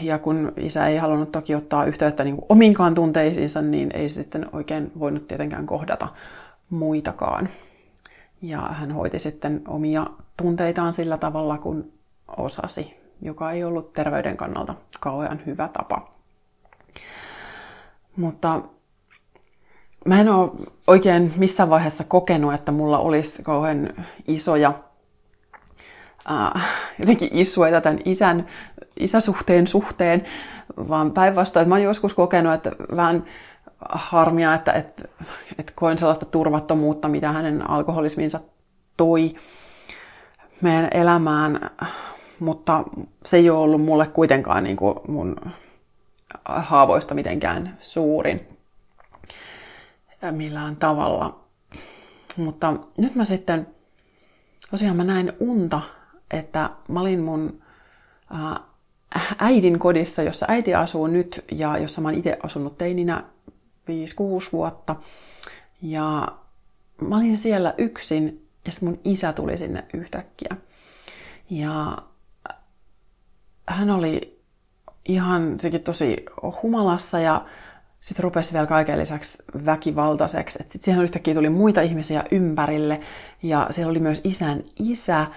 Ja kun isä ei halunnut toki ottaa yhteyttä niin ominkaan tunteisiinsa, niin ei sitten oikein voinut tietenkään kohdata muitakaan. Ja hän hoiti sitten omia tunteitaan sillä tavalla, kun osasi joka ei ollut terveyden kannalta kauhean hyvä tapa. Mutta mä en ole oikein missään vaiheessa kokenut, että mulla olisi kauhean isoja äh, jotenkin isueta tämän isän, isäsuhteen suhteen, vaan päinvastoin, että mä oon joskus kokenut, että vähän harmia, että, että, että koen sellaista turvattomuutta, mitä hänen alkoholisminsa toi meidän elämään mutta se ei ole ollut mulle kuitenkaan niin kuin mun haavoista mitenkään suurin millään tavalla. Mutta nyt mä sitten, tosiaan mä näin unta, että mä olin mun äidin kodissa, jossa äiti asuu nyt ja jossa mä oon itse asunut teininä 5-6 vuotta. Ja mä olin siellä yksin ja sitten mun isä tuli sinne yhtäkkiä. Ja hän oli ihan tosi humalassa ja sitten rupesi vielä kaiken lisäksi väkivaltaiseksi. Sitten siihen yhtäkkiä tuli muita ihmisiä ympärille ja siellä oli myös isän isä,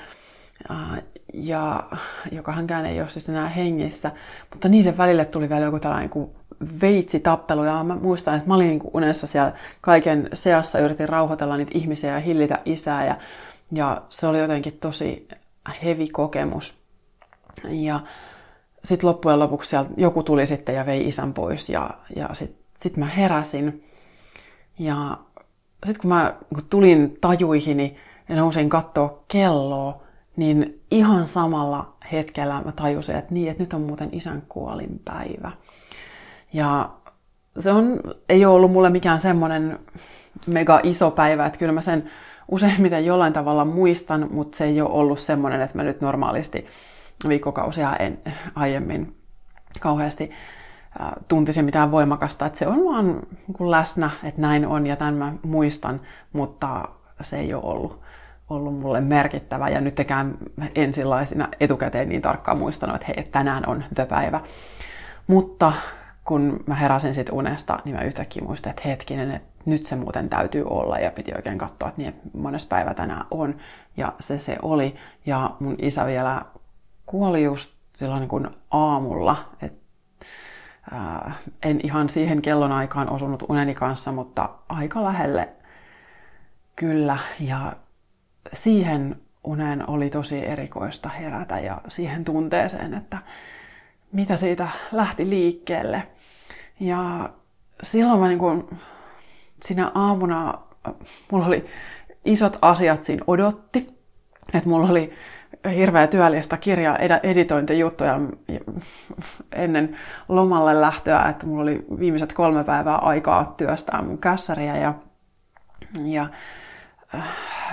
ja, joka hänkään ei ole siis enää hengissä. Mutta niiden välille tuli vielä joku tällainen kuin veitsitappelu. Ja mä muistan, että mä olin niin unessa siellä kaiken seassa, yritin rauhoitella niitä ihmisiä ja hillitä isää. Ja, ja se oli jotenkin tosi hevi kokemus. Ja sitten loppujen lopuksi sieltä joku tuli sitten ja vei isän pois ja, ja sitten sit mä heräsin. Ja sitten kun mä kun tulin tajuihini ja nousin katsoa kelloa, niin ihan samalla hetkellä mä tajusin, että niin, että nyt on muuten isän kuolinpäivä. Ja se on, ei ole ollut mulle mikään semmoinen mega iso päivä, että kyllä mä sen useimmiten jollain tavalla muistan, mutta se ei ole ollut semmoinen, että mä nyt normaalisti viikkokausia en, aiemmin kauheasti tuntisin mitään voimakasta, että se on vaan niin läsnä, että näin on ja tämän mä muistan, mutta se ei ole ollut, ollut mulle merkittävä ja nyt tekään ensilaisina etukäteen niin tarkkaan muistanut, että hei, tänään on the päivä. Mutta kun mä heräsin sitten unesta, niin mä yhtäkkiä muistin, että hetkinen, että nyt se muuten täytyy olla ja piti oikein katsoa, että niin monessa päivä tänään on. Ja se se oli. Ja mun isä vielä kuoli just silloin niin kuin aamulla. Et, ää, en ihan siihen kellonaikaan osunut uneni kanssa, mutta aika lähelle kyllä. Ja siihen unen oli tosi erikoista herätä ja siihen tunteeseen, että mitä siitä lähti liikkeelle. Ja silloin mä niin kuin, sinä aamuna, mulla oli isot asiat siinä odotti. Että mulla oli hirveä työllistä kirja editointijuttuja ennen lomalle lähtöä, että mulla oli viimeiset kolme päivää aikaa työstää mun kässäriä ja, ja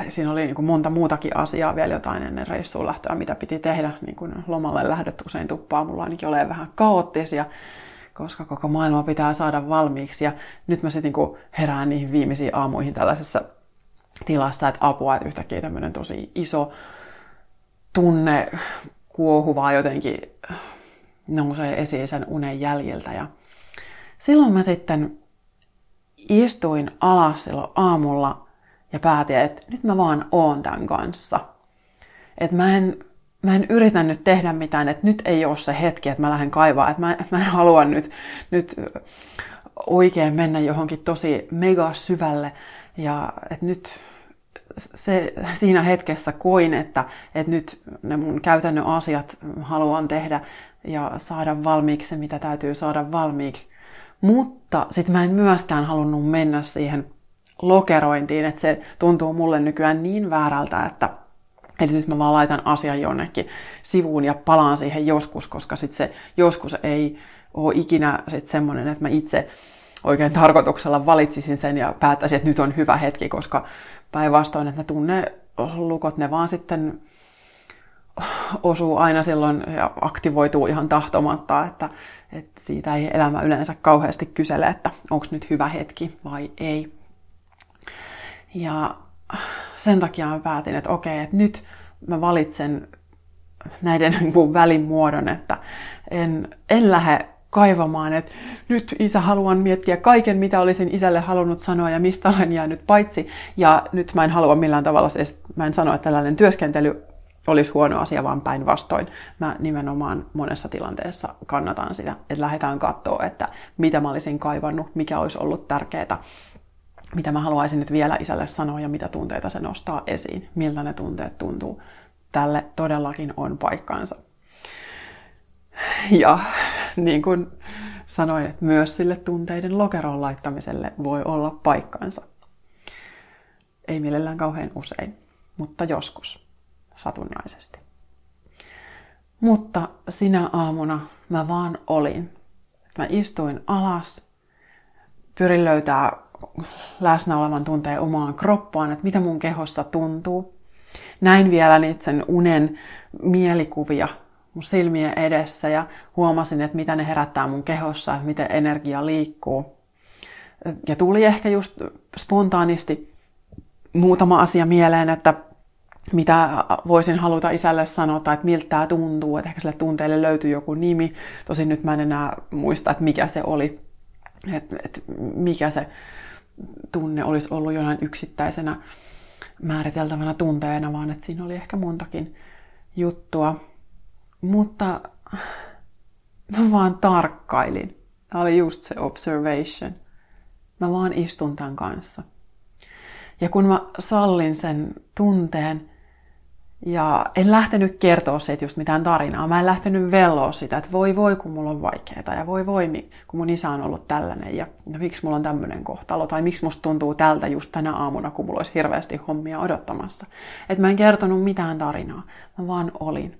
siinä oli niin kuin monta muutakin asiaa vielä jotain ennen reissuun lähtöä, mitä piti tehdä. Niin kuin lomalle lähdöt usein tuppaa mulla ainakin ole vähän kaoottisia, koska koko maailma pitää saada valmiiksi. Ja nyt mä sitten niin herään niihin viimeisiin aamuihin tällaisessa tilassa, että apua, että yhtäkkiä tämmöinen tosi iso tunne kuohuvaa jotenkin nousee esiin sen unen jäljiltä. Ja silloin mä sitten istuin alas silloin aamulla ja päätin, että nyt mä vaan oon tämän kanssa. Että mä en, mä en yritä nyt tehdä mitään, että nyt ei ole se hetki, että mä lähden kaivaa, että mä, mä en halua nyt, nyt oikein mennä johonkin tosi mega syvälle ja että nyt se, siinä hetkessä koin, että, että nyt ne mun käytännön asiat haluan tehdä ja saada valmiiksi se, mitä täytyy saada valmiiksi. Mutta sitten mä en myöskään halunnut mennä siihen lokerointiin, että se tuntuu mulle nykyään niin väärältä, että Eli nyt mä vaan laitan asian jonnekin sivuun ja palaan siihen joskus, koska sitten se joskus ei ole ikinä sit semmoinen, että mä itse oikein tarkoituksella valitsisin sen ja päättäisin, että nyt on hyvä hetki, koska päinvastoin, että ne tunnelukot, ne vaan sitten osuu aina silloin ja aktivoituu ihan tahtomatta, että, että siitä ei elämä yleensä kauheasti kysele, että onko nyt hyvä hetki vai ei. Ja sen takia mä päätin, että okei, että nyt mä valitsen näiden välimuodon, että en, en lähde kaivamaan, että nyt isä haluan miettiä kaiken, mitä olisin isälle halunnut sanoa ja mistä olen jäänyt paitsi. Ja nyt mä en halua millään tavalla, siis mä en sano, että tällainen työskentely olisi huono asia, vaan päinvastoin. Mä nimenomaan monessa tilanteessa kannatan sitä, että lähdetään katsoa, että mitä mä olisin kaivannut, mikä olisi ollut tärkeää, mitä mä haluaisin nyt vielä isälle sanoa ja mitä tunteita se nostaa esiin, miltä ne tunteet tuntuu. Tälle todellakin on paikkansa. Ja niin kuin sanoin, että myös sille tunteiden lokeroon laittamiselle voi olla paikkansa. Ei mielellään kauhean usein, mutta joskus, satunnaisesti. Mutta sinä aamuna mä vaan olin. Mä istuin alas, pyrin löytää läsnä olevan tunteen omaan kroppaan, että mitä mun kehossa tuntuu. Näin vielä niitä sen unen mielikuvia mun silmien edessä ja huomasin, että mitä ne herättää mun kehossa, että miten energia liikkuu. Ja tuli ehkä just spontaanisti muutama asia mieleen, että mitä voisin haluta isälle sanoa tai että miltä tämä tuntuu, että ehkä sille tunteelle löytyy joku nimi. Tosin nyt mä en enää muista, että mikä se oli, että, että mikä se tunne olisi ollut jonain yksittäisenä määriteltävänä tunteena, vaan että siinä oli ehkä montakin juttua. Mutta mä vaan tarkkailin. Tämä oli just se observation. Mä vaan istun tämän kanssa. Ja kun mä sallin sen tunteen, ja en lähtenyt kertoa siitä just mitään tarinaa. Mä en lähtenyt velloa sitä, että voi voi kun mulla on vaikeaa ja voi voi kun mun isä on ollut tällainen ja, ja miksi mulla on tämmöinen kohtalo tai miksi musta tuntuu tältä just tänä aamuna, kun mulla olisi hirveästi hommia odottamassa. Että mä en kertonut mitään tarinaa, mä vaan olin.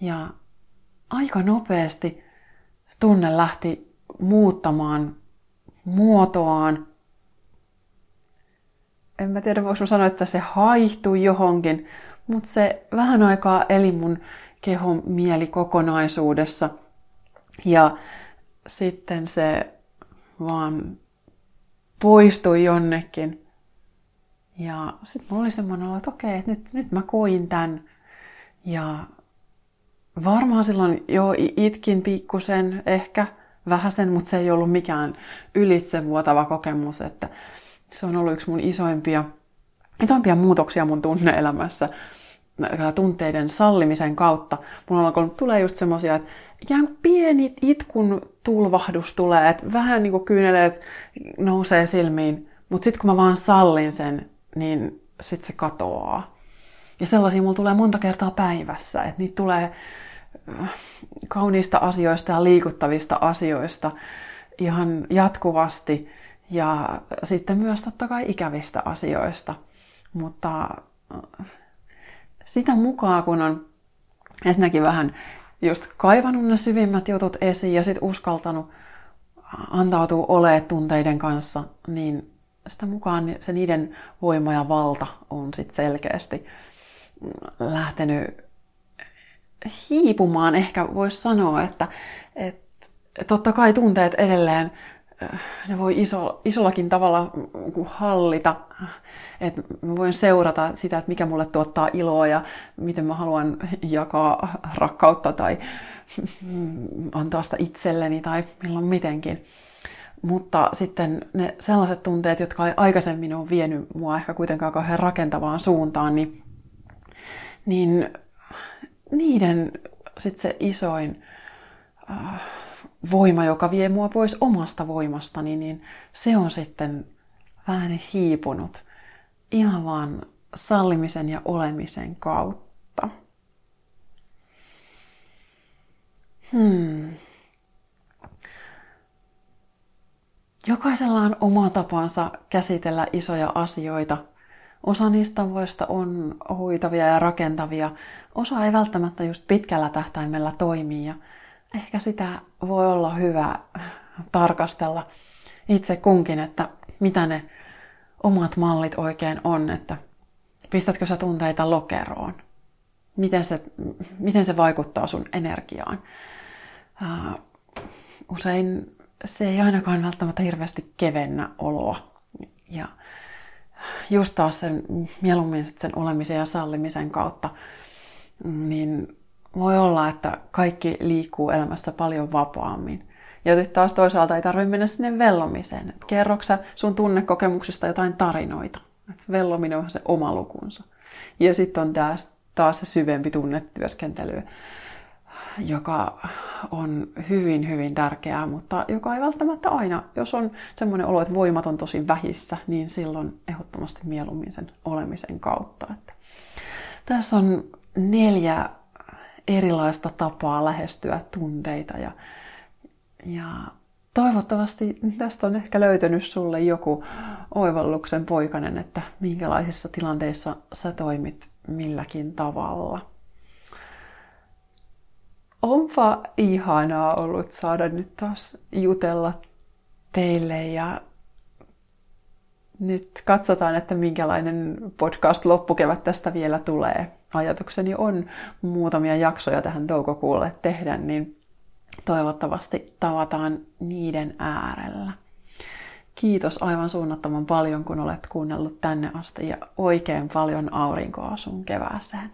Ja aika nopeasti tunne lähti muuttamaan muotoaan. En mä tiedä, voiko sanoa, että se haihtui johonkin, mutta se vähän aikaa eli mun kehon mieli kokonaisuudessa. Ja sitten se vaan poistui jonnekin. Ja sitten mulla oli semmoinen että okei, että nyt, nyt mä koin tämän. Ja varmaan silloin jo itkin pikkusen, ehkä vähäsen, mutta se ei ollut mikään ylitsevuotava kokemus. Että se on ollut yksi mun isoimpia, isoimpia muutoksia mun tunneelämässä tunteiden sallimisen kautta. Mulla on alkanut tulee just semmosia, että ikään kuin pieni itkun tulvahdus tulee, että vähän niin kuin kyyneleet nousee silmiin, mutta sitten kun mä vaan sallin sen, niin sitten se katoaa. Ja sellaisia mulla tulee monta kertaa päivässä, että niitä tulee äh, kauniista asioista ja liikuttavista asioista ihan jatkuvasti ja sitten myös totta kai ikävistä asioista. Mutta äh, sitä mukaan, kun on ensinnäkin vähän just kaivannut ne syvimmät jutut esiin ja sitten uskaltanut antautua olemaan tunteiden kanssa, niin sitä mukaan se niiden voima ja valta on sitten selkeästi lähtenyt hiipumaan. Ehkä voisi sanoa, että, että totta kai tunteet edelleen ne voi iso, isollakin tavalla hallita, että mä voin seurata sitä, että mikä mulle tuottaa iloa ja miten mä haluan jakaa rakkautta tai antaa sitä itselleni tai milloin mitenkin. Mutta sitten ne sellaiset tunteet, jotka ei aikaisemmin ole vienyt mua ehkä kuitenkaan kauhean rakentavaan suuntaan, niin, niin niiden sitten se isoin äh, voima, joka vie mua pois omasta voimastani, niin se on sitten vähän hiipunut ihan vaan sallimisen ja olemisen kautta. Hmm. Jokaisella on oma tapansa käsitellä isoja asioita. Osa niistä tavoista on hoitavia ja rakentavia. Osa ei välttämättä just pitkällä tähtäimellä toimii. Ja ehkä sitä voi olla hyvä tarkastella itse kunkin, että mitä ne omat mallit oikein on, että pistätkö sä tunteita lokeroon? Miten se, miten se vaikuttaa sun energiaan? Usein se ei ainakaan välttämättä hirveästi kevennä oloa. Ja just taas sen mieluummin sen olemisen ja sallimisen kautta, niin voi olla, että kaikki liikkuu elämässä paljon vapaammin. Ja sitten taas toisaalta ei tarvitse mennä sinne vellomiseen. Kerroksa sun tunnekokemuksista jotain tarinoita. Et vellominen on se oma lukunsa. Ja sitten on taas, taas se syvempi tunnetyöskentely, joka on hyvin, hyvin tärkeää, mutta joka ei välttämättä aina, jos on semmoinen olo, että voimat on tosi vähissä, niin silloin ehdottomasti mieluummin sen olemisen kautta. Että tässä on neljä erilaista tapaa lähestyä tunteita ja, ja toivottavasti tästä on ehkä löytynyt sulle joku oivalluksen poikanen, että minkälaisissa tilanteissa sä toimit milläkin tavalla. Onpa ihanaa ollut saada nyt taas jutella teille ja nyt katsotaan, että minkälainen podcast loppukevät tästä vielä tulee. Ajatukseni on muutamia jaksoja tähän toukokuulle tehdä, niin toivottavasti tavataan niiden äärellä. Kiitos aivan suunnattoman paljon, kun olet kuunnellut tänne asti ja oikein paljon aurinkoa sun kevääseen.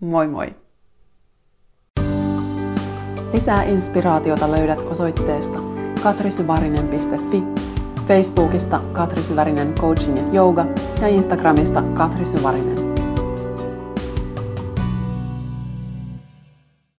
Moi moi! Lisää inspiraatiota löydät osoitteesta katrisyvarinen.fi Facebookista Katri Syvärinen Coaching ja Yoga ja Instagramista Katri Syvärinen.